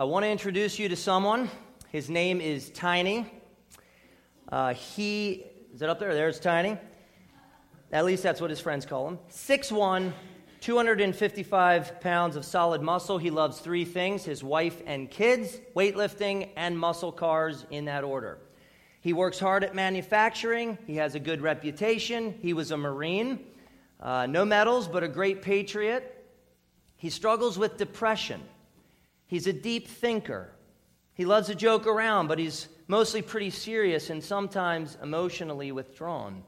I want to introduce you to someone. His name is Tiny. Uh, he, is it up there? There's Tiny. At least that's what his friends call him. 6'1, 255 pounds of solid muscle. He loves three things his wife and kids, weightlifting, and muscle cars in that order. He works hard at manufacturing. He has a good reputation. He was a Marine. Uh, no medals, but a great patriot. He struggles with depression. He's a deep thinker. He loves to joke around, but he's mostly pretty serious and sometimes emotionally withdrawn.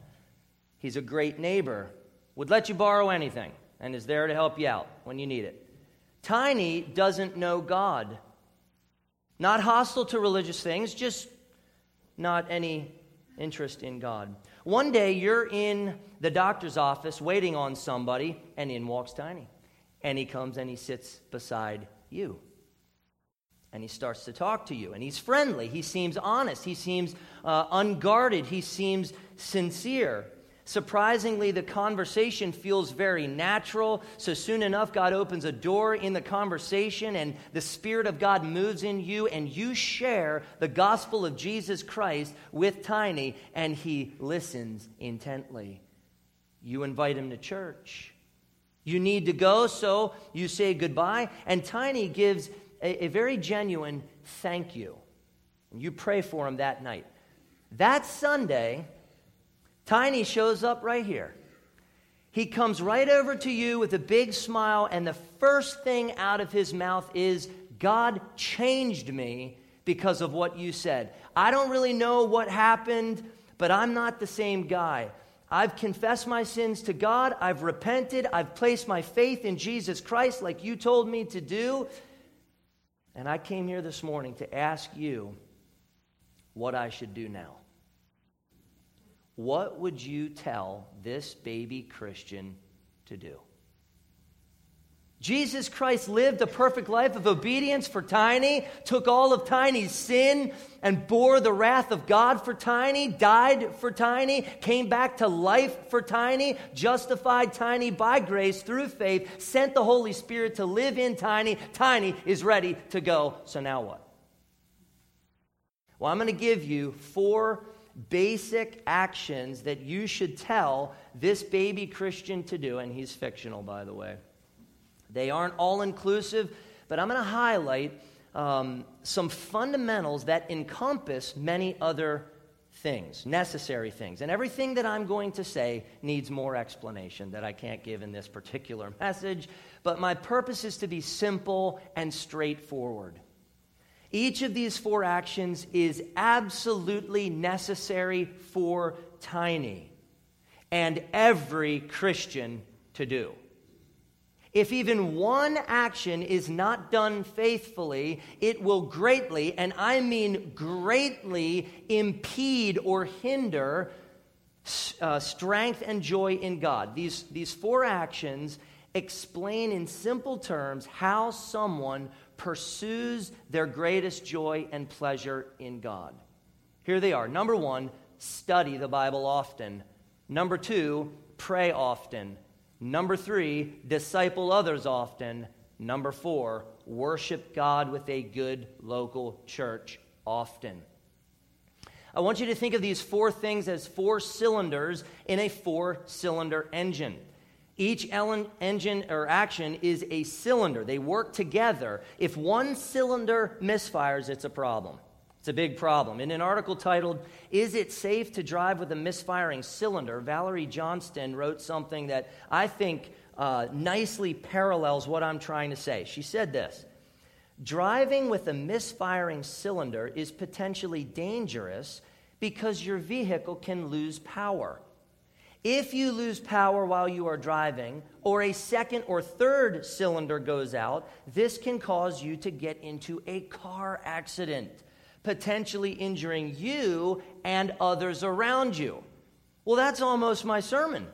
He's a great neighbor, would let you borrow anything, and is there to help you out when you need it. Tiny doesn't know God. Not hostile to religious things, just not any interest in God. One day you're in the doctor's office waiting on somebody, and in walks Tiny. And he comes and he sits beside you and he starts to talk to you and he's friendly. He seems honest. He seems uh, unguarded. He seems sincere. Surprisingly the conversation feels very natural. So soon enough god opens a door in the conversation and the spirit of god moves in you and you share the gospel of jesus christ with tiny and he listens intently. You invite him to church. You need to go, so you say goodbye. And Tiny gives a, a very genuine thank you. And you pray for him that night. That Sunday, Tiny shows up right here. He comes right over to you with a big smile, and the first thing out of his mouth is, God changed me because of what you said. I don't really know what happened, but I'm not the same guy. I've confessed my sins to God. I've repented. I've placed my faith in Jesus Christ like you told me to do. And I came here this morning to ask you what I should do now. What would you tell this baby Christian to do? Jesus Christ lived a perfect life of obedience for Tiny, took all of Tiny's sin and bore the wrath of God for Tiny, died for Tiny, came back to life for Tiny, justified Tiny by grace through faith, sent the Holy Spirit to live in Tiny. Tiny is ready to go. So now what? Well, I'm going to give you four basic actions that you should tell this baby Christian to do, and he's fictional, by the way. They aren't all inclusive, but I'm going to highlight um, some fundamentals that encompass many other things, necessary things. And everything that I'm going to say needs more explanation that I can't give in this particular message, but my purpose is to be simple and straightforward. Each of these four actions is absolutely necessary for Tiny and every Christian to do. If even one action is not done faithfully, it will greatly, and I mean greatly, impede or hinder uh, strength and joy in God. These, these four actions explain in simple terms how someone pursues their greatest joy and pleasure in God. Here they are. Number one, study the Bible often. Number two, pray often. Number three, disciple others often. Number four, worship God with a good local church often. I want you to think of these four things as four cylinders in a four cylinder engine. Each engine or action is a cylinder, they work together. If one cylinder misfires, it's a problem. It's a big problem. In an article titled, Is It Safe to Drive with a Misfiring Cylinder? Valerie Johnston wrote something that I think uh, nicely parallels what I'm trying to say. She said this Driving with a misfiring cylinder is potentially dangerous because your vehicle can lose power. If you lose power while you are driving, or a second or third cylinder goes out, this can cause you to get into a car accident potentially injuring you and others around you. Well, that's almost my sermon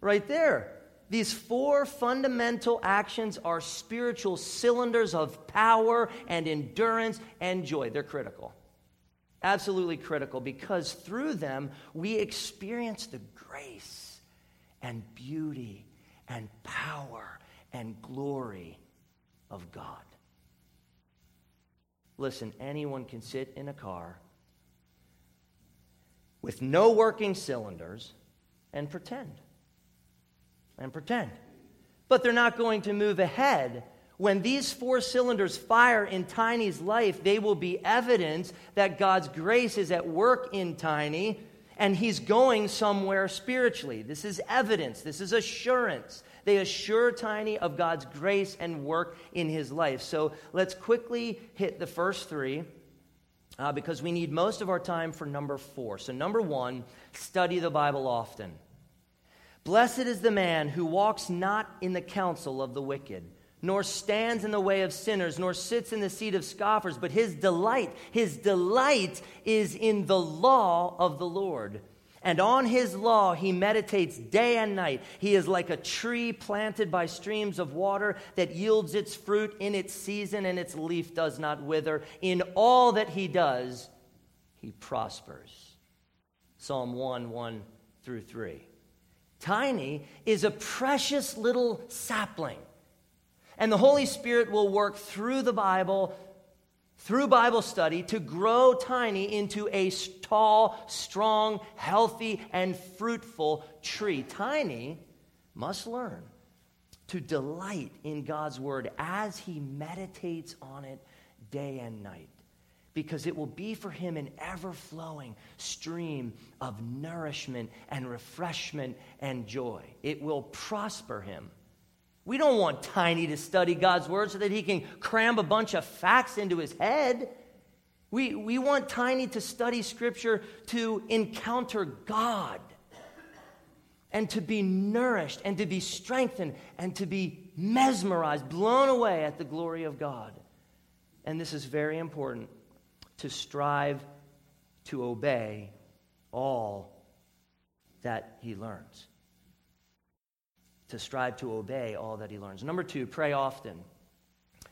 right there. These four fundamental actions are spiritual cylinders of power and endurance and joy. They're critical. Absolutely critical because through them we experience the grace and beauty and power and glory of God. Listen, anyone can sit in a car with no working cylinders and pretend. And pretend. But they're not going to move ahead. When these four cylinders fire in Tiny's life, they will be evidence that God's grace is at work in Tiny and he's going somewhere spiritually. This is evidence, this is assurance. They assure Tiny of God's grace and work in his life. So let's quickly hit the first three uh, because we need most of our time for number four. So, number one, study the Bible often. Blessed is the man who walks not in the counsel of the wicked, nor stands in the way of sinners, nor sits in the seat of scoffers, but his delight, his delight is in the law of the Lord and on his law he meditates day and night. He is like a tree planted by streams of water that yields its fruit in its season, and its leaf does not wither. In all that he does, he prospers. Psalm 1 1 through 3. Tiny is a precious little sapling. And the Holy Spirit will work through the Bible through Bible study to grow Tiny into a tall, strong, healthy, and fruitful tree. Tiny must learn to delight in God's word as he meditates on it day and night because it will be for him an ever flowing stream of nourishment and refreshment and joy. It will prosper him we don't want Tiny to study God's word so that he can cram a bunch of facts into his head. We, we want Tiny to study Scripture to encounter God and to be nourished and to be strengthened and to be mesmerized, blown away at the glory of God. And this is very important to strive to obey all that he learns to strive to obey all that he learns. Number two, pray often.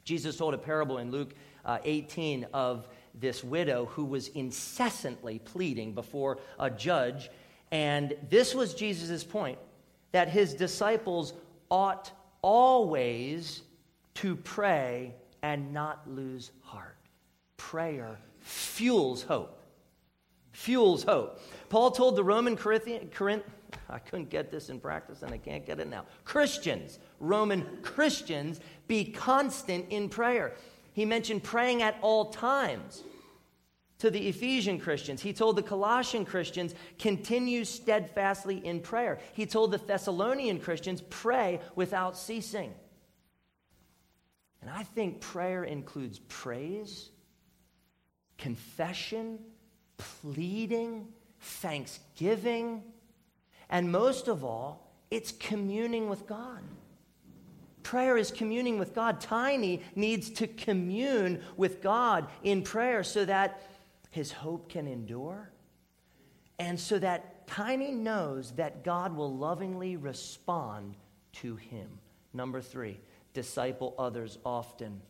Jesus told a parable in Luke uh, 18 of this widow who was incessantly pleading before a judge. And this was Jesus' point that his disciples ought always to pray and not lose heart. Prayer fuels hope. Fuels hope. Paul told the Roman Corinthian, Corinth, I couldn't get this in practice and I can't get it now. Christians, Roman Christians, be constant in prayer. He mentioned praying at all times to the Ephesian Christians. He told the Colossian Christians, continue steadfastly in prayer. He told the Thessalonian Christians, pray without ceasing. And I think prayer includes praise, confession, pleading, thanksgiving and most of all, it's communing with God. Prayer is communing with God. Tiny needs to commune with God in prayer so that his hope can endure and so that Tiny knows that God will lovingly respond to him. Number three, disciple others often.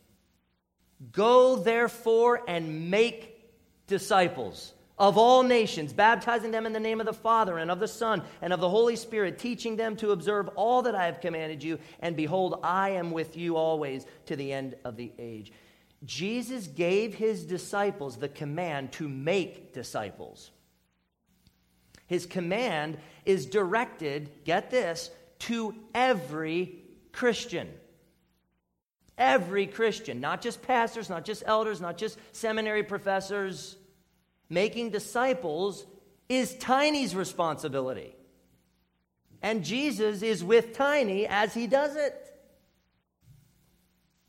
Go therefore and make disciples of all nations, baptizing them in the name of the Father and of the Son and of the Holy Spirit, teaching them to observe all that I have commanded you. And behold, I am with you always to the end of the age. Jesus gave his disciples the command to make disciples. His command is directed, get this, to every Christian. Every Christian, not just pastors, not just elders, not just seminary professors making disciples is Tiny's responsibility. And Jesus is with Tiny as he does it.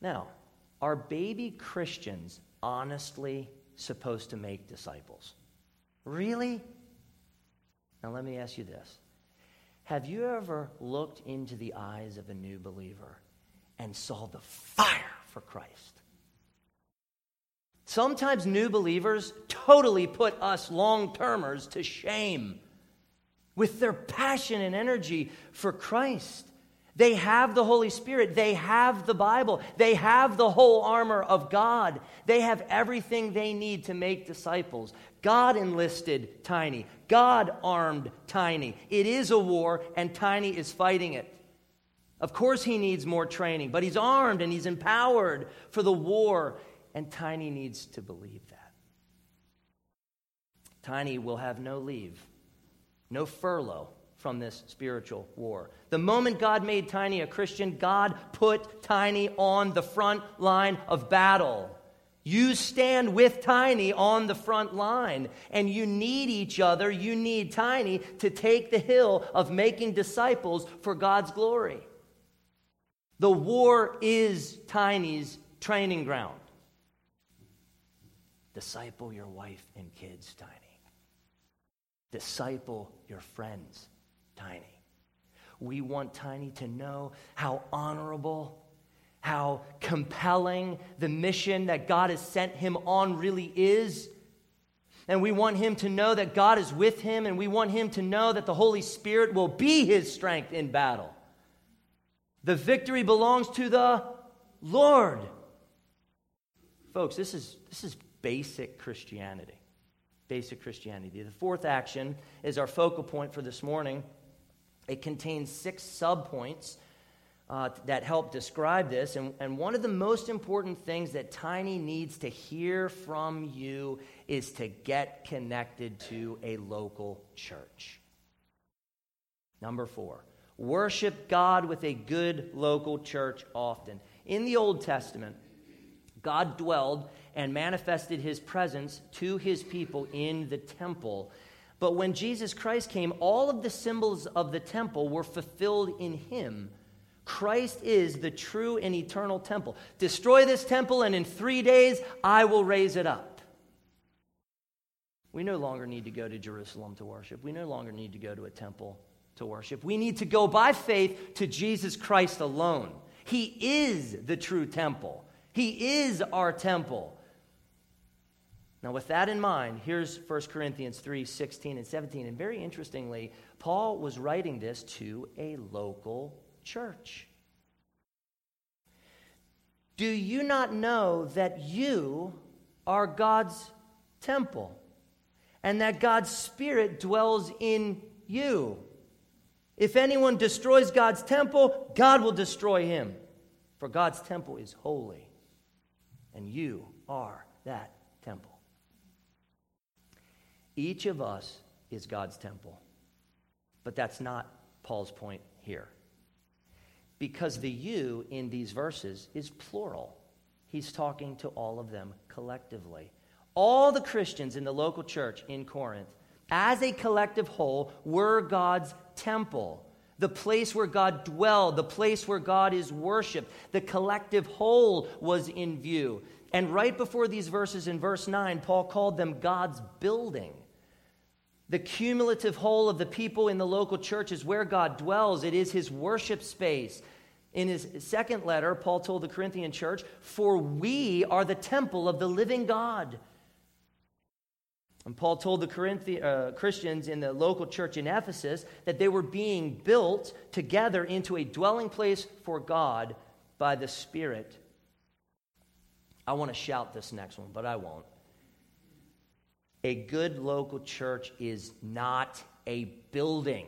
Now, are baby Christians honestly supposed to make disciples? Really? Now, let me ask you this Have you ever looked into the eyes of a new believer and saw the fire for Christ? Sometimes new believers totally put us long termers to shame with their passion and energy for Christ. They have the Holy Spirit. They have the Bible. They have the whole armor of God. They have everything they need to make disciples. God enlisted Tiny. God armed Tiny. It is a war, and Tiny is fighting it. Of course, he needs more training, but he's armed and he's empowered for the war And Tiny needs to believe that. Tiny will have no leave, no furlough from this spiritual war. The moment God made Tiny a Christian, God put Tiny on the front line of battle. You stand with Tiny on the front line, and you need each other. You need Tiny to take the hill of making disciples for God's glory. The war is Tiny's training ground. Disciple your wife and kids, Tiny. Disciple your friends, Tiny. We want Tiny to know how honorable how compelling the mission that God has sent him on really is. And we want him to know that God is with him, and we want him to know that the Holy Spirit will be his strength in battle. The victory belongs to the Lord. Folks, this is, this is basic Christianity. Basic Christianity. The fourth action is our focal point for this morning. It contains six subpoints uh, that help describe this. And, and one of the most important things that Tiny needs to hear from you is to get connected to a local church. Number four, worship God with a good local church often. In the Old Testament, God dwelled and manifested his presence to his people in the temple. But when Jesus Christ came, all of the symbols of the temple were fulfilled in him Christ is the true and eternal temple. Destroy this temple, and in three days I will raise it up. We no longer need to go to Jerusalem to worship. We no longer need to go to a temple to worship. We need to go by faith to Jesus Christ alone. He is the true temple, He is our temple. Now, with that in mind, here's 1 Corinthians 3 16 and 17. And very interestingly, Paul was writing this to a local church. Do you not know that you are God's temple and that God's Spirit dwells in you? If anyone destroys God's temple, God will destroy him. For God's temple is holy, and you are that temple. Each of us is God's temple, but that's not Paul's point here because the you in these verses is plural. He's talking to all of them collectively. All the Christians in the local church in Corinth, as a collective whole, were God's temple, the place where God dwelled, the place where God is worshiped. The collective whole was in view. And right before these verses in verse 9, Paul called them God's building. The cumulative whole of the people in the local church is where God dwells, it is his worship space. In his second letter, Paul told the Corinthian church, For we are the temple of the living God. And Paul told the Corinthian, uh, Christians in the local church in Ephesus that they were being built together into a dwelling place for God by the Spirit. I want to shout this next one, but I won't. A good local church is not a building.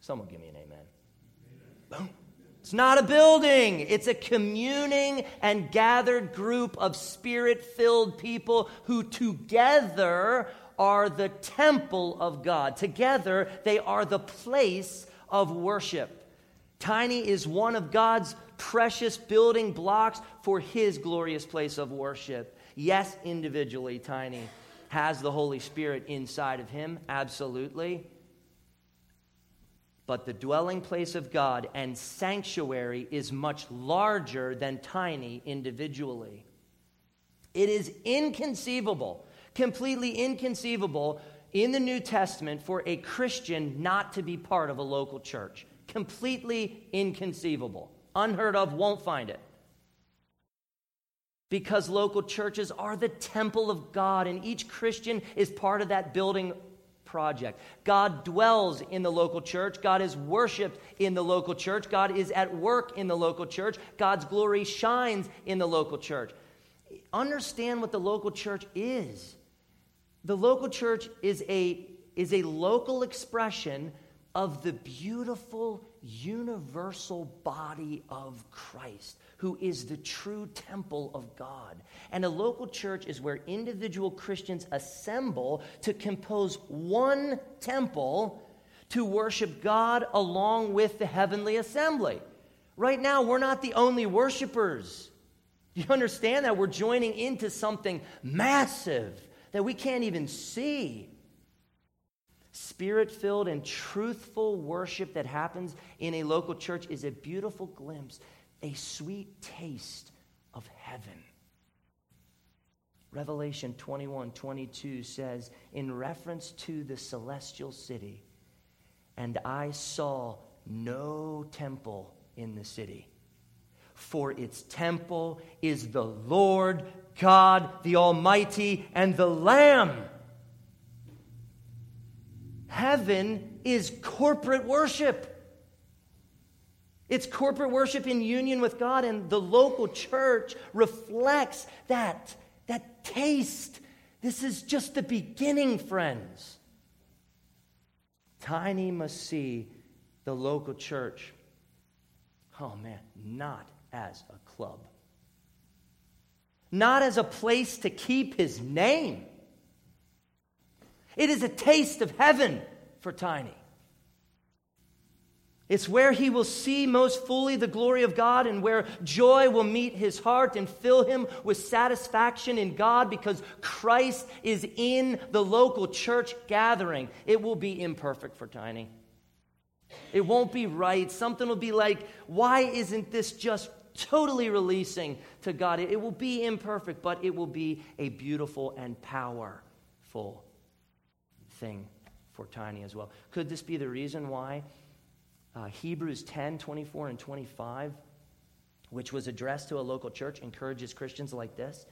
Someone give me an amen. Boom. It's not a building, it's a communing and gathered group of spirit filled people who together are the temple of God. Together, they are the place of worship. Tiny is one of God's precious building blocks for his glorious place of worship. Yes, individually, Tiny has the Holy Spirit inside of him, absolutely but the dwelling place of God and sanctuary is much larger than tiny individually. It is inconceivable, completely inconceivable in the New Testament for a Christian not to be part of a local church. Completely inconceivable. Unheard of, won't find it. Because local churches are the temple of God, and each Christian is part of that building project. God dwells in the local church. God is worshiped in the local church. God is at work in the local church. God's glory shines in the local church. Understand what the local church is. The local church is a, is a local expression of the beautiful universal body of Christ, who is the true temple of God. And a local church is where individual Christians assemble to compose one temple to worship God along with the heavenly assembly. Right now, we're not the only worshipers. You understand that? We're joining into something massive that we can't even see. Spirit filled and truthful worship that happens in a local church is a beautiful glimpse, a sweet taste of heaven. Revelation 21 22 says, in reference to the celestial city, and I saw no temple in the city. For its temple is the Lord God, the Almighty, and the Lamb. Heaven is corporate worship. It's corporate worship in union with God, and the local church reflects that, that taste. This is just the beginning, friends. Tiny must see the local church, oh man, not as a club, not as a place to keep his name. It is a taste of heaven for Tiny. It's where he will see most fully the glory of God and where joy will meet his heart and fill him with satisfaction in God because Christ is in the local church gathering. It will be imperfect for Tiny. It won't be right. Something will be like, why isn't this just totally releasing to God? It will be imperfect, but it will be a beautiful and powerful thing for Tiny as well. Could this be the reason why? uh, Hebrews 10 24 and 25, which was addressed to a local church, encourages Christians like this.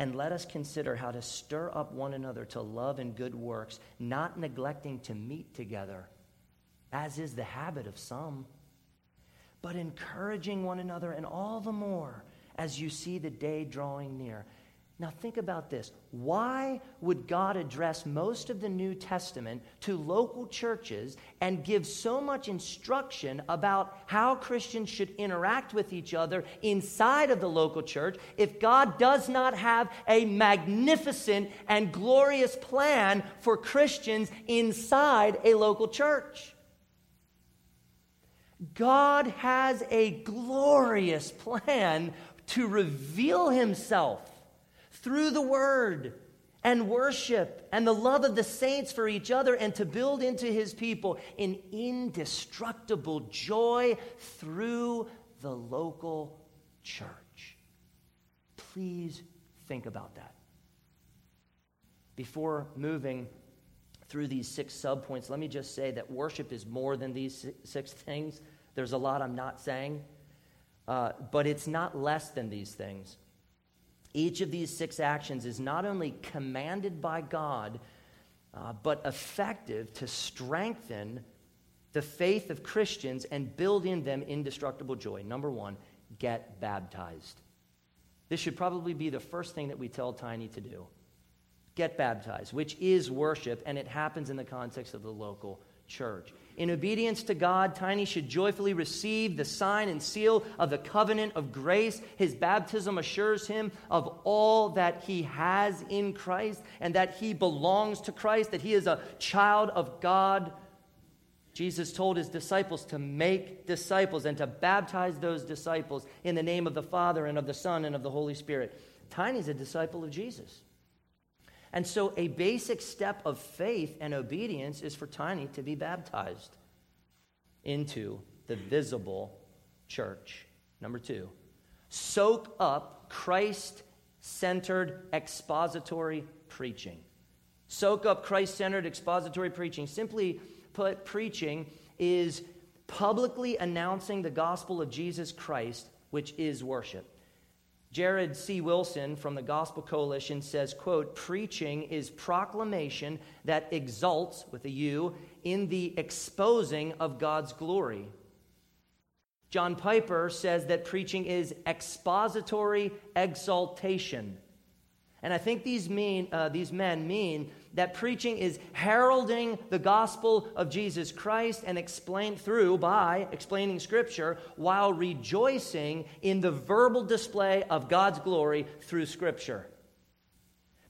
And let us consider how to stir up one another to love and good works, not neglecting to meet together, as is the habit of some, but encouraging one another, and all the more as you see the day drawing near. Now, think about this. Why would God address most of the New Testament to local churches and give so much instruction about how Christians should interact with each other inside of the local church if God does not have a magnificent and glorious plan for Christians inside a local church? God has a glorious plan to reveal himself through the word and worship and the love of the saints for each other and to build into his people an indestructible joy through the local church. Please think about that. Before moving through these six subpoints, let me just say that worship is more than these six things. There's a lot I'm not saying, uh, but it's not less than these things. Each of these six actions is not only commanded by God, uh, but effective to strengthen the faith of Christians and build in them indestructible joy. Number one, get baptized. This should probably be the first thing that we tell Tiny to do. Get baptized, which is worship, and it happens in the context of the local church. In obedience to God, Tiny should joyfully receive the sign and seal of the covenant of grace. His baptism assures him of all that he has in Christ and that he belongs to Christ, that he is a child of God. Jesus told his disciples to make disciples and to baptize those disciples in the name of the Father and of the Son and of the Holy Spirit. Tiny's a disciple of Jesus. And so, a basic step of faith and obedience is for Tiny to be baptized into the visible church. Number two, soak up Christ centered expository preaching. Soak up Christ centered expository preaching. Simply put, preaching is publicly announcing the gospel of Jesus Christ, which is worship. Jared C. Wilson from the Gospel Coalition says, quote, preaching is proclamation that exults, with a U, in the exposing of God's glory. John Piper says that preaching is expository exaltation. And I think these, mean, uh, these men mean that preaching is heralding the gospel of Jesus Christ and explained through by explaining scripture while rejoicing in the verbal display of God's glory through scripture.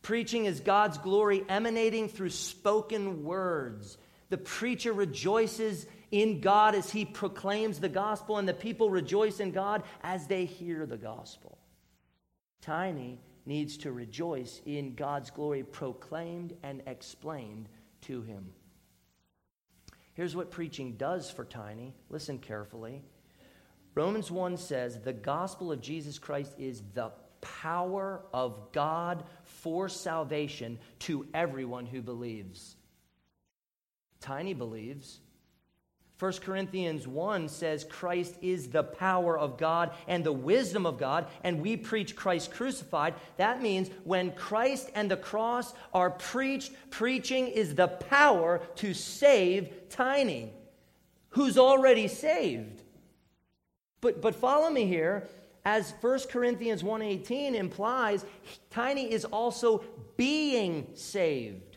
Preaching is God's glory emanating through spoken words. The preacher rejoices in God as he proclaims the gospel, and the people rejoice in God as they hear the gospel. Tiny needs to rejoice in God's glory proclaimed and explained to him. Here's what preaching does for Tiny. Listen carefully. Romans 1 says, The gospel of Jesus Christ is the power of God for salvation to everyone who believes. Tiny believes. 1 Corinthians 1 says Christ is the power of God and the wisdom of God, and we preach Christ crucified. That means when Christ and the cross are preached, preaching is the power to save Tiny, who's already saved. But, but follow me here. As 1 Corinthians 1:18 implies, Tiny is also being saved.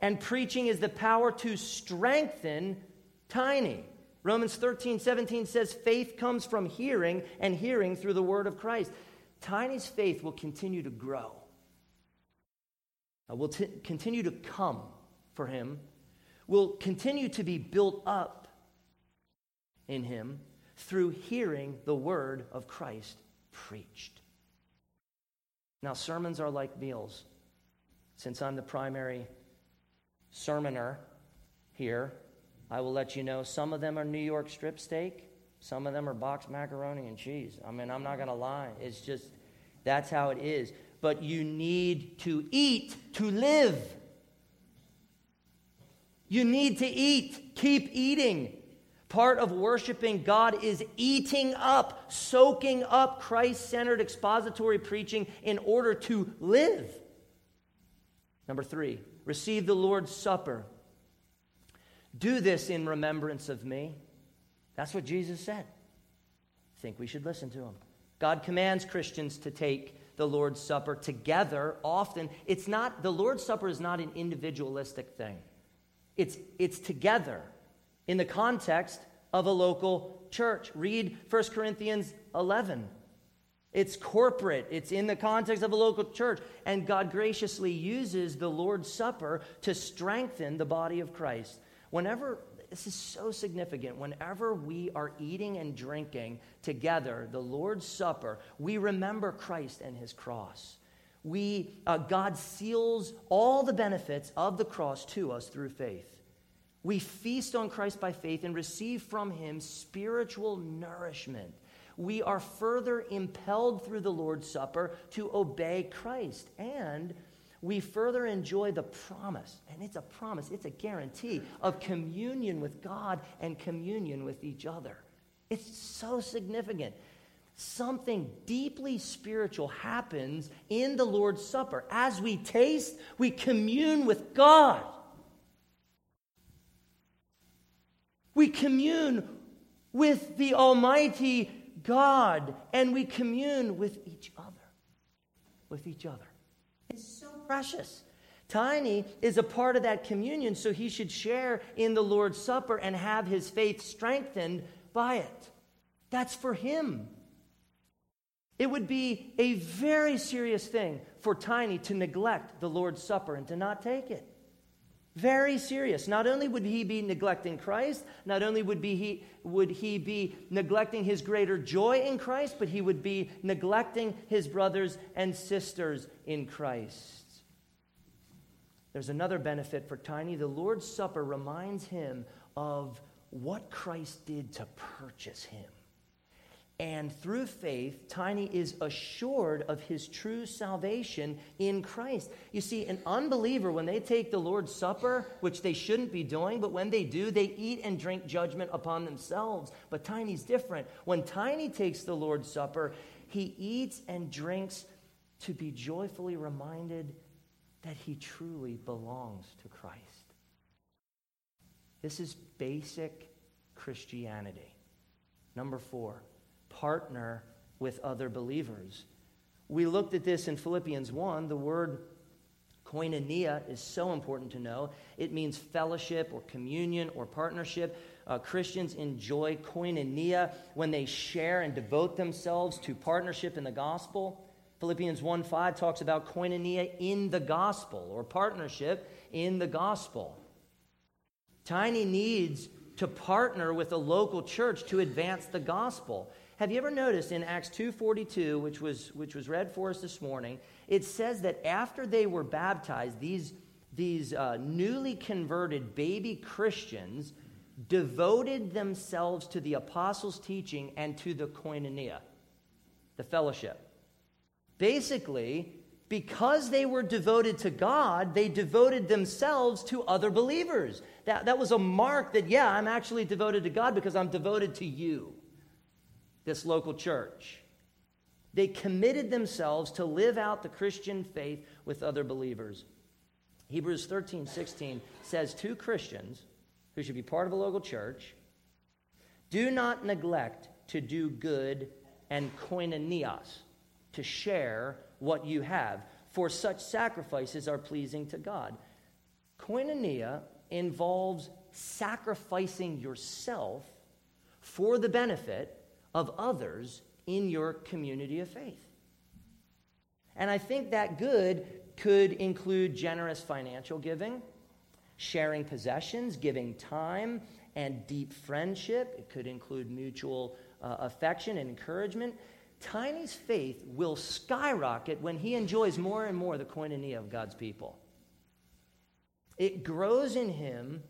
And preaching is the power to strengthen Tiny. Romans 13, 17 says, faith comes from hearing, and hearing through the word of Christ. Tiny's faith will continue to grow, uh, will t- continue to come for him, will continue to be built up in him through hearing the word of Christ preached. Now, sermons are like meals. Since I'm the primary sermoner here, I will let you know some of them are New York strip steak, some of them are boxed macaroni and cheese. I mean, I'm not going to lie. It's just, that's how it is. But you need to eat to live. You need to eat. Keep eating. Part of worshiping God is eating up, soaking up Christ centered expository preaching in order to live. Number three, receive the Lord's Supper. Do this in remembrance of me. That's what Jesus said. I think we should listen to him. God commands Christians to take the Lord's Supper together often. It's not, the Lord's Supper is not an individualistic thing, it's, it's together in the context of a local church. Read 1 Corinthians 11. It's corporate, it's in the context of a local church. And God graciously uses the Lord's Supper to strengthen the body of Christ. Whenever, this is so significant, whenever we are eating and drinking together the Lord's Supper, we remember Christ and his cross. We, uh, God seals all the benefits of the cross to us through faith. We feast on Christ by faith and receive from him spiritual nourishment we are further impelled through the Lord's Supper to obey Christ. And we further enjoy the promise, and it's a promise, it's a guarantee of communion with God and communion with each other. It's so significant. Something deeply spiritual happens in the Lord's Supper. As we taste, we commune with God. We commune with the Almighty God and we commune with each other. With each other. It's so precious. Tiny is a part of that communion, so he should share in the Lord's Supper and have his faith strengthened by it. That's for him. It would be a very serious thing for Tiny to neglect the Lord's Supper and to not take it. Very serious. Not only would he be neglecting Christ, not only would, be he, would he be neglecting his greater joy in Christ, but he would be neglecting his brothers and sisters in Christ. There's another benefit for Tiny. The Lord's Supper reminds him of what Christ did to purchase him. And through faith, Tiny is assured of his true salvation in Christ. You see, an unbeliever, when they take the Lord's Supper, which they shouldn't be doing, but when they do, they eat and drink judgment upon themselves. But Tiny's different. When Tiny takes the Lord's Supper, he eats and drinks to be joyfully reminded that he truly belongs to Christ. This is basic Christianity. Number four partner with other believers. We looked at this in Philippians 1. The word Koinonia is so important to know. It means fellowship or communion or partnership. Uh, Christians enjoy koinonia when they share and devote themselves to partnership in the gospel. Philippians 1 5 talks about koinonia in the gospel or partnership in the gospel. Tiny needs to partner with a local church to advance the gospel. Have you ever noticed in Acts 2:42, which was which was read for us this morning, it says that after they were baptized, these these uh, newly converted baby Christians devoted themselves to the apostles' teaching and to the koinonia, the fellowship. Basically, because they were devoted to God, they devoted themselves to other believers. That, that was a mark that, yeah, I'm actually devoted to God because I'm devoted to you, this local church. They committed themselves to live out the Christian faith with other believers. Hebrews 13, 16 says, Two Christians who should be part of a local church do not neglect to do good and koinonias, to share what you have, for such sacrifices are pleasing to God. Koinonia involves sacrificing yourself for the benefit of others in your community of faith. And I think that good could include generous financial giving, sharing possessions, giving time, and deep friendship. It could include mutual uh, affection and encouragement. Tiny's faith will skyrocket when he enjoys more and more the koinonia of God's people. It grows in him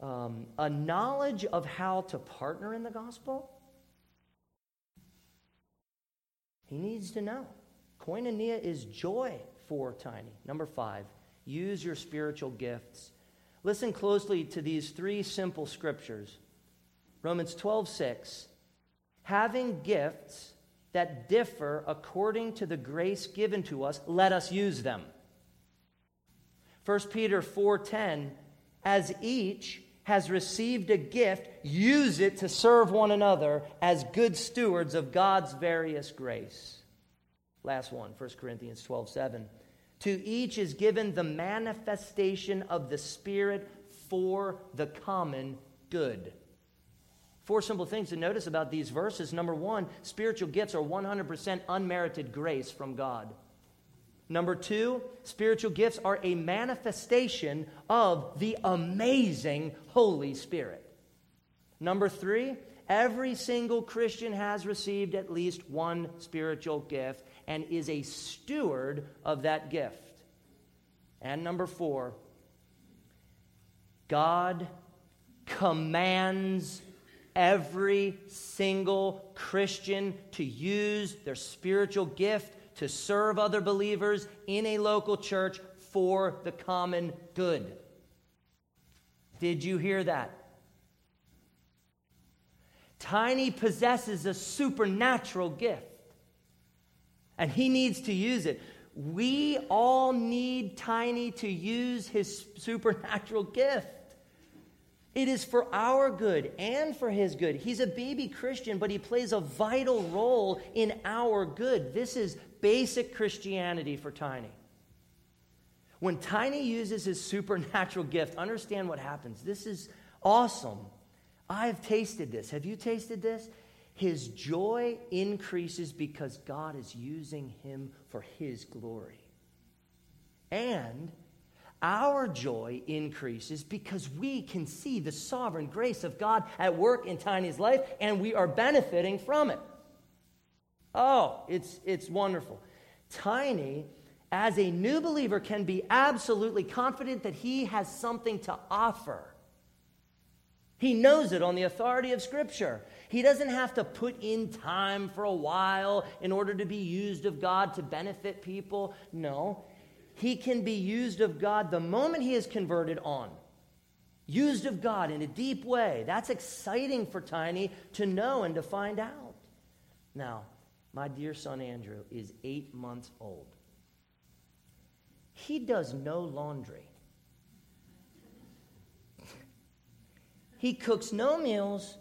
um, a knowledge of how to partner in the gospel. He needs to know. Koinonia is joy for Tiny. Number five, use your spiritual gifts. Listen closely to these three simple scriptures Romans 12, 6 having gifts that differ according to the grace given to us, let us use them. 1 Peter 4:10 as each has received a gift, use it to serve one another as good stewards of God's various grace. Last one, 1 Corinthians 12 7. To each is given the manifestation of the Spirit for the common good. Four simple things to notice about these verses. Number one, spiritual gifts are 100% unmerited grace from God. Number two, spiritual gifts are a manifestation of the amazing Holy Spirit. Number three, every single Christian has received at least one spiritual gift and is a steward of that gift. And number four, God commands every single Christian to use their spiritual gift to serve other believers in a local church for the common good. Did you hear that? Tiny possesses a supernatural gift, and he needs to use it. We all need Tiny to use his supernatural gift. It is for our good and for his good. He's a baby Christian, but he plays a vital role in our good. This is basic Christianity for Tiny. When Tiny uses his supernatural gift, understand what happens. This is awesome. I've tasted this. Have you tasted this? His joy increases because God is using him for his glory. And our joy increases because we can see the sovereign grace of God at work in Tiny's life and we are benefiting from it. Oh, it's, it's wonderful. Tiny, as a new believer, can be absolutely confident that he has something to offer. He knows it on the authority of Scripture. He doesn't have to put in time for a while in order to be used of God to benefit people. No, he can be used of God the moment he is converted on. Used of God in a deep way. That's exciting for Tiny to know and to find out. Now, my dear son Andrew is eight months old. He does no laundry. he cooks no meals,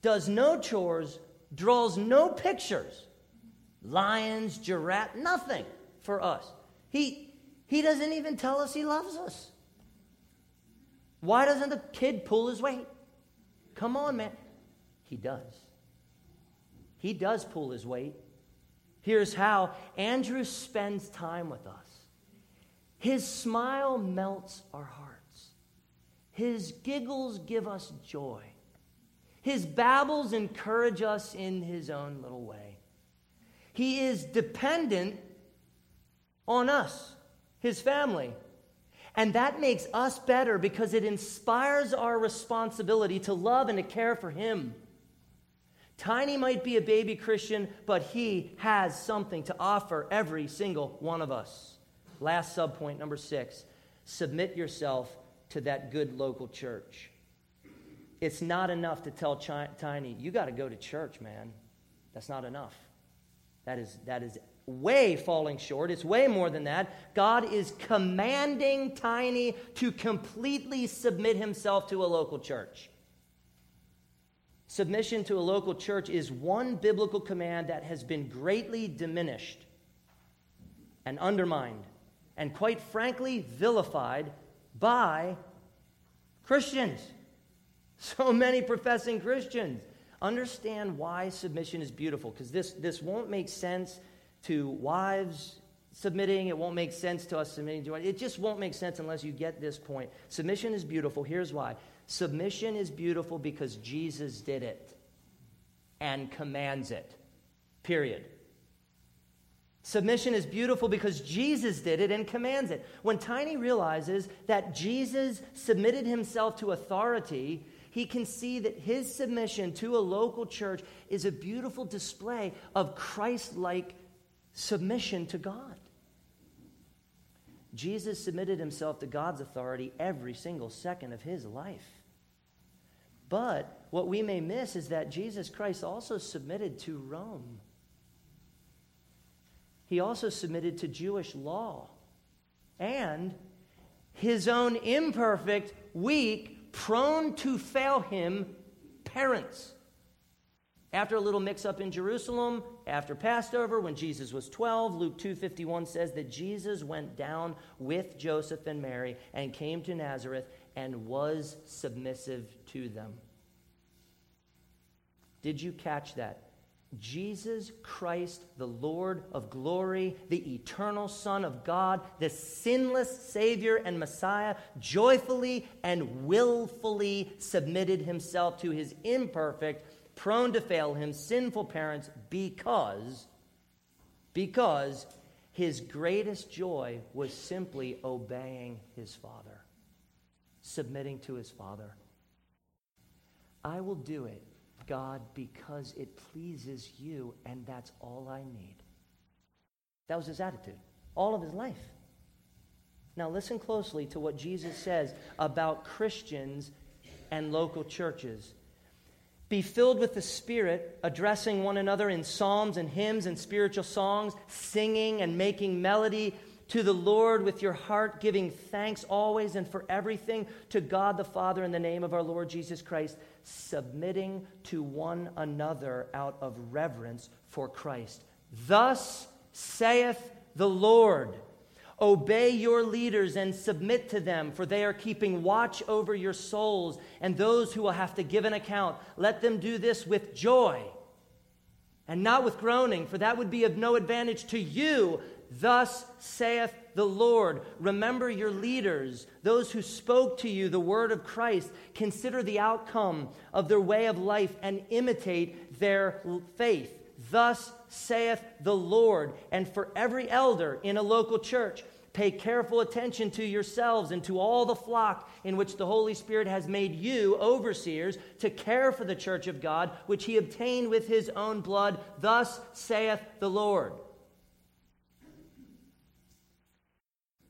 does no chores, draws no pictures. Lions, giraffe, nothing for us. He, he doesn't even tell us he loves us. Why doesn't the kid pull his weight? Come on, man. He does. He does pull his weight. Here's how Andrew spends time with us. His smile melts our hearts. His giggles give us joy. His babbles encourage us in his own little way. He is dependent on us, his family. And that makes us better because it inspires our responsibility to love and to care for him. Tiny might be a baby Christian, but he has something to offer every single one of us. Last subpoint, number six submit yourself to that good local church. It's not enough to tell Tiny, you got to go to church, man. That's not enough. That is, that is way falling short. It's way more than that. God is commanding Tiny to completely submit himself to a local church. Submission to a local church is one biblical command that has been greatly diminished and undermined and, quite frankly, vilified by Christians. So many professing Christians understand why submission is beautiful because this, this won't make sense to wives submitting. It won't make sense to us submitting to it. It just won't make sense unless you get this point. Submission is beautiful. Here's why submission is beautiful because Jesus did it and commands it. Period. Submission is beautiful because Jesus did it and commands it. When Tiny realizes that Jesus submitted himself to authority, he can see that his submission to a local church is a beautiful display of Christ like submission to God. Jesus submitted himself to God's authority every single second of his life. But what we may miss is that Jesus Christ also submitted to Rome. He also submitted to Jewish law and his own imperfect, weak, prone to fail him parents. After a little mix up in Jerusalem, after Passover, when Jesus was 12, Luke 2:51 says that Jesus went down with Joseph and Mary and came to Nazareth and was submissive to them. Did you catch that? Jesus Christ, the Lord of glory, the eternal Son of God, the sinless Savior and Messiah, joyfully and willfully submitted himself to his imperfect, prone to fail him, sinful parents because, because his greatest joy was simply obeying his Father, submitting to his Father. I will do it God because it pleases you, and that's all I need. That was his attitude, all of his life. Now, listen closely to what Jesus says about Christians and local churches. Be filled with the Spirit, addressing one another in psalms and hymns and spiritual songs, singing and making melody to the Lord with your heart, giving thanks always and for everything to God the Father in the name of our Lord Jesus Christ submitting to one another out of reverence for Christ. Thus saith the Lord Obey your leaders and submit to them, for they are keeping watch over your souls and those who will have to give an account. Let them do this with joy and not with groaning, for that would be of no advantage to you. Thus saith the Lord. Remember your leaders, those who spoke to you the word of Christ. Consider the outcome of their way of life and imitate their faith. Thus saith the Lord. And for every elder in a local church, pay careful attention to yourselves and to all the flock in which the Holy Spirit has made you overseers to care for the church of God, which he obtained with his own blood. Thus saith the Lord.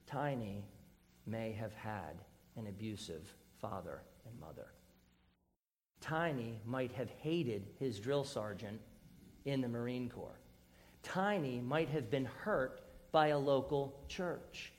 Tiny may have had an abusive father and mother. Tiny might have hated his drill sergeant in the Marine Corps. Tiny might have been hurt by a local church.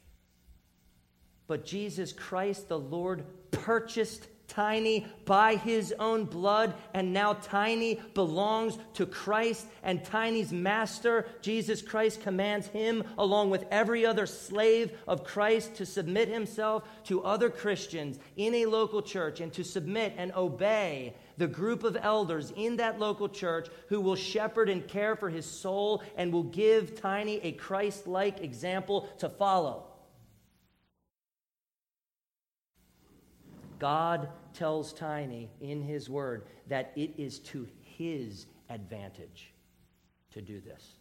But Jesus Christ, the Lord, purchased Tiny by his own blood, and now Tiny belongs to Christ, and Tiny's master, Jesus Christ, commands him, along with every other slave of Christ, to submit himself to other Christians in a local church and to submit and obey the group of elders in that local church who will shepherd and care for his soul and will give Tiny a Christ like example to follow. God tells Tiny in his word that it is to his advantage to do this.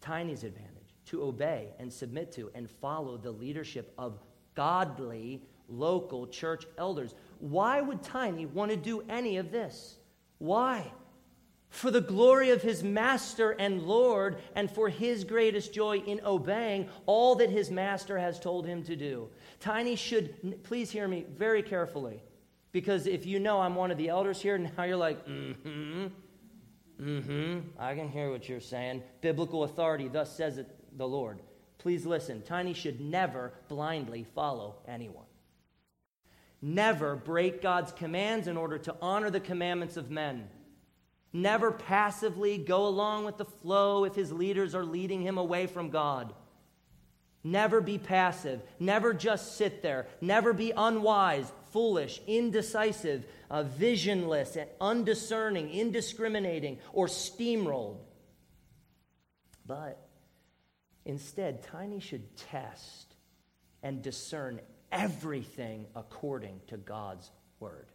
Tiny's advantage to obey and submit to and follow the leadership of godly local church elders. Why would Tiny want to do any of this? Why? For the glory of his master and Lord, and for his greatest joy in obeying all that his master has told him to do. Tiny should, please hear me very carefully, because if you know I'm one of the elders here, now you're like, mm hmm, mm hmm, I can hear what you're saying. Biblical authority, thus says it the Lord. Please listen. Tiny should never blindly follow anyone. Never break God's commands in order to honor the commandments of men. Never passively go along with the flow if his leaders are leading him away from God. Never be passive. Never just sit there. Never be unwise, foolish, indecisive, uh, visionless, undiscerning, indiscriminating, or steamrolled. But instead, Tiny should test and discern everything according to God's word.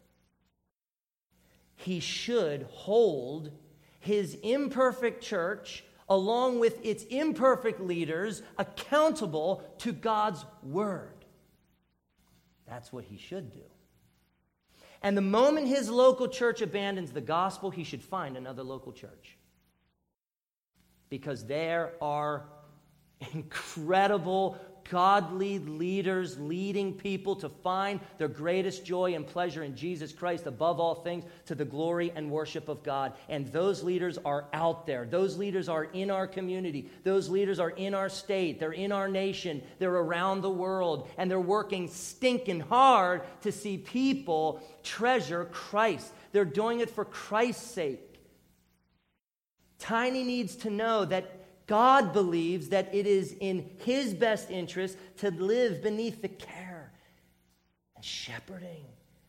He should hold his imperfect church, along with its imperfect leaders, accountable to God's word. That's what he should do. And the moment his local church abandons the gospel, he should find another local church. Because there are incredible godly leaders leading people to find their greatest joy and pleasure in Jesus Christ above all things to the glory and worship of God. And those leaders are out there. Those leaders are in our community. Those leaders are in our state. They're in our nation. They're around the world. And they're working stinking hard to see people treasure Christ. They're doing it for Christ's sake. Tiny needs to know that God believes that it is in his best interest to live beneath the care and shepherding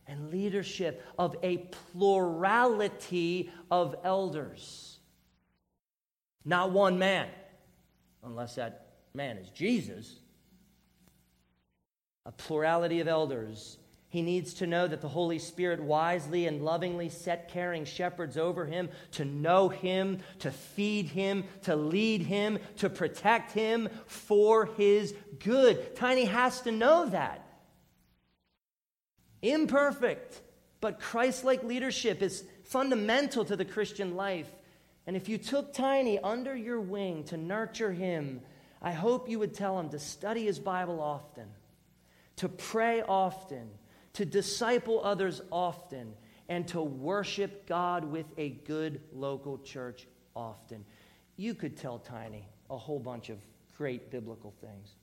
and leadership of a plurality of elders. Not one man, unless that man is Jesus. A plurality of elders he needs to know that the Holy Spirit wisely and lovingly set caring shepherds over him to know him, to feed him, to lead him, to protect him for his good. Tiny has to know that. Imperfect, but Christ like leadership is fundamental to the Christian life. And if you took Tiny under your wing to nurture him, I hope you would tell him to study his Bible often, to pray often to disciple others often, and to worship God with a good local church often. You could tell Tiny a whole bunch of great biblical things.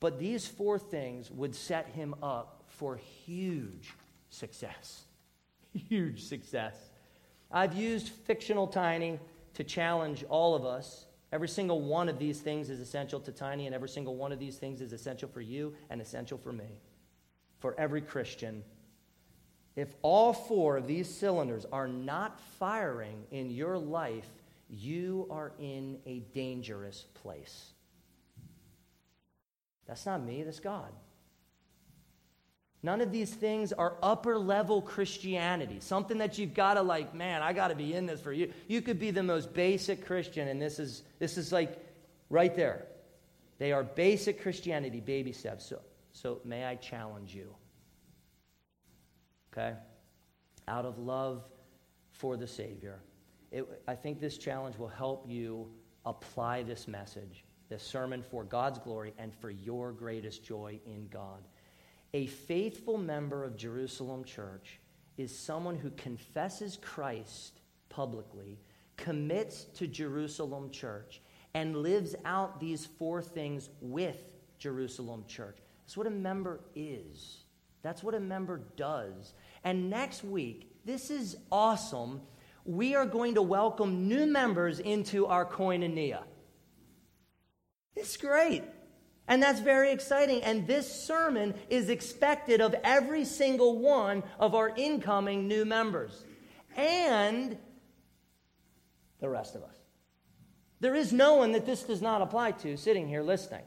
But these four things would set him up for huge success. Huge success. I've used fictional Tiny to challenge all of us. Every single one of these things is essential to Tiny, and every single one of these things is essential for you and essential for me for every Christian. If all four of these cylinders are not firing in your life, you are in a dangerous place. That's not me, that's God. None of these things are upper level Christianity, something that you've got to like, man, I got to be in this for you. You could be the most basic Christian, and this is, this is like right there. They are basic Christianity, baby steps. So so may I challenge you, okay? Out of love for the Savior. It, I think this challenge will help you apply this message, this sermon for God's glory and for your greatest joy in God. A faithful member of Jerusalem Church is someone who confesses Christ publicly, commits to Jerusalem Church, and lives out these four things with Jerusalem Church. That's what a member is. That's what a member does. And next week, this is awesome. We are going to welcome new members into our koinonia. It's great. And that's very exciting. And this sermon is expected of every single one of our incoming new members and the rest of us. There is no one that this does not apply to sitting here listening.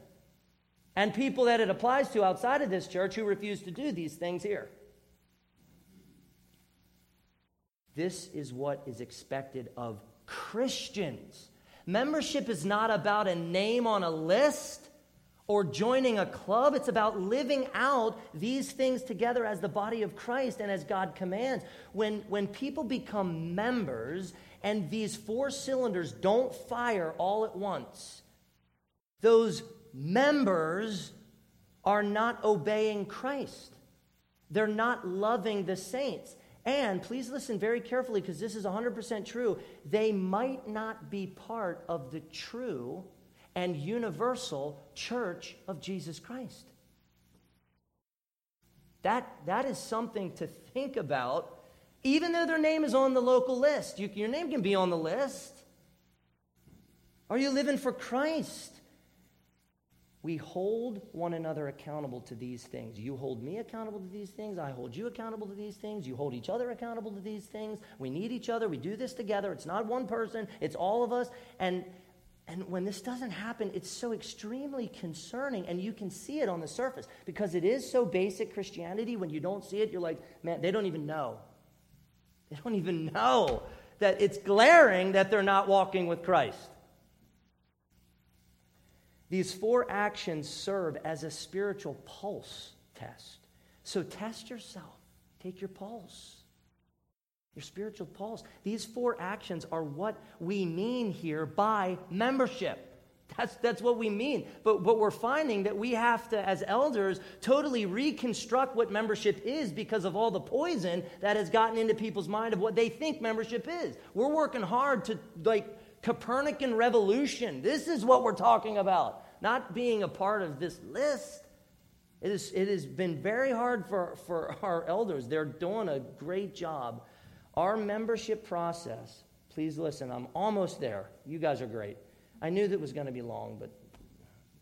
And people that it applies to outside of this church who refuse to do these things here. This is what is expected of Christians. Membership is not about a name on a list or joining a club. It's about living out these things together as the body of Christ and as God commands. When, when people become members and these four cylinders don't fire all at once, those members are not obeying Christ. They're not loving the saints. And please listen very carefully because this is 100% true. They might not be part of the true and universal church of Jesus Christ. That, that is something to think about, even though their name is on the local list. You, your name can be on the list. Are you living for Christ? We hold one another accountable to these things. You hold me accountable to these things. I hold you accountable to these things. You hold each other accountable to these things. We need each other. We do this together. It's not one person, it's all of us. And and when this doesn't happen, it's so extremely concerning, and you can see it on the surface because it is so basic Christianity. When you don't see it, you're like, man, they don't even know. They don't even know that it's glaring that they're not walking with Christ. These four actions serve as a spiritual pulse test. So test yourself, take your pulse your spiritual pulse. These four actions are what we mean here by membership. That's, that's what we mean. But, but we're finding that we have to, as elders, totally reconstruct what membership is because of all the poison that has gotten into people's mind of what they think membership is. We're working hard to, like, Copernican revolution. This is what we're talking about, not being a part of this list. It, is, it has been very hard for, for our elders. They're doing a great job our membership process, please listen, I'm almost there. You guys are great. I knew that was going to be long, but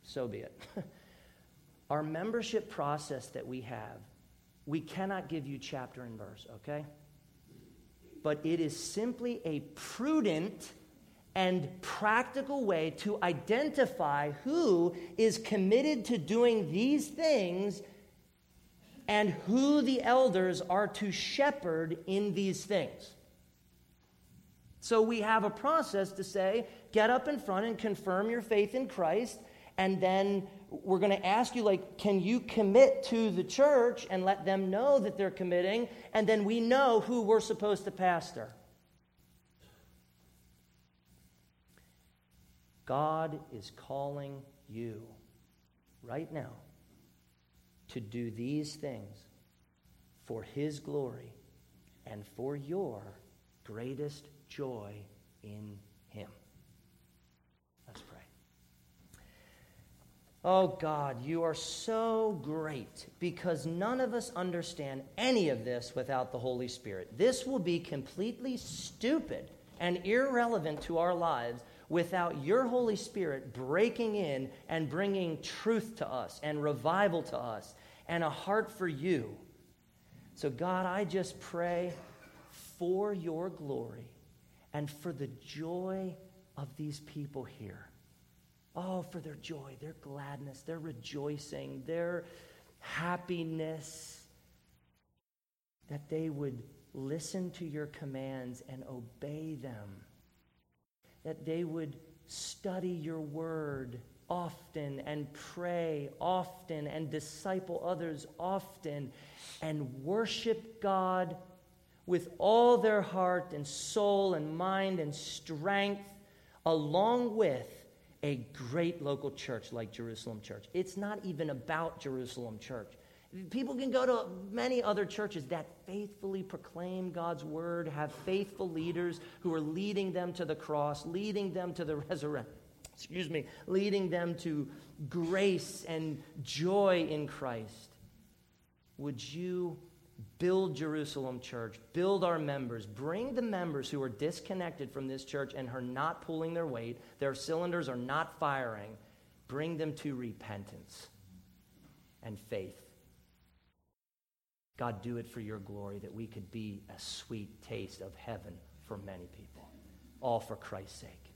so be it. Our membership process that we have, we cannot give you chapter and verse, okay? But it is simply a prudent and practical way to identify who is committed to doing these things and who the elders are to shepherd in these things. So we have a process to say, get up in front and confirm your faith in Christ. And then we're going to ask you, like, can you commit to the church and let them know that they're committing? And then we know who we're supposed to pastor. God is calling you right now to do these things for His glory and for your greatest joy in Him. Let's pray. Oh God, you are so great because none of us understand any of this without the Holy Spirit. This will be completely stupid and irrelevant to our lives without your Holy Spirit breaking in and bringing truth to us and revival to us and a heart for you. So, God, I just pray for your glory and for the joy of these people here. Oh, for their joy, their gladness, their rejoicing, their happiness, that they would listen to your commands and obey them, that they would study your word often and pray often and disciple others often and worship God with all their heart and soul and mind and strength, along with a great local church like Jerusalem Church. It's not even about Jerusalem Church. People can go to many other churches that faithfully proclaim God's word, have faithful leaders who are leading them to the cross, leading them to the resurrection excuse me, leading them to grace and joy in Christ. Would you build Jerusalem Church, build our members, bring the members who are disconnected from this church and are not pulling their weight, their cylinders are not firing, bring them to repentance and faith. God, do it for your glory that we could be a sweet taste of heaven for many people, all for Christ's sake.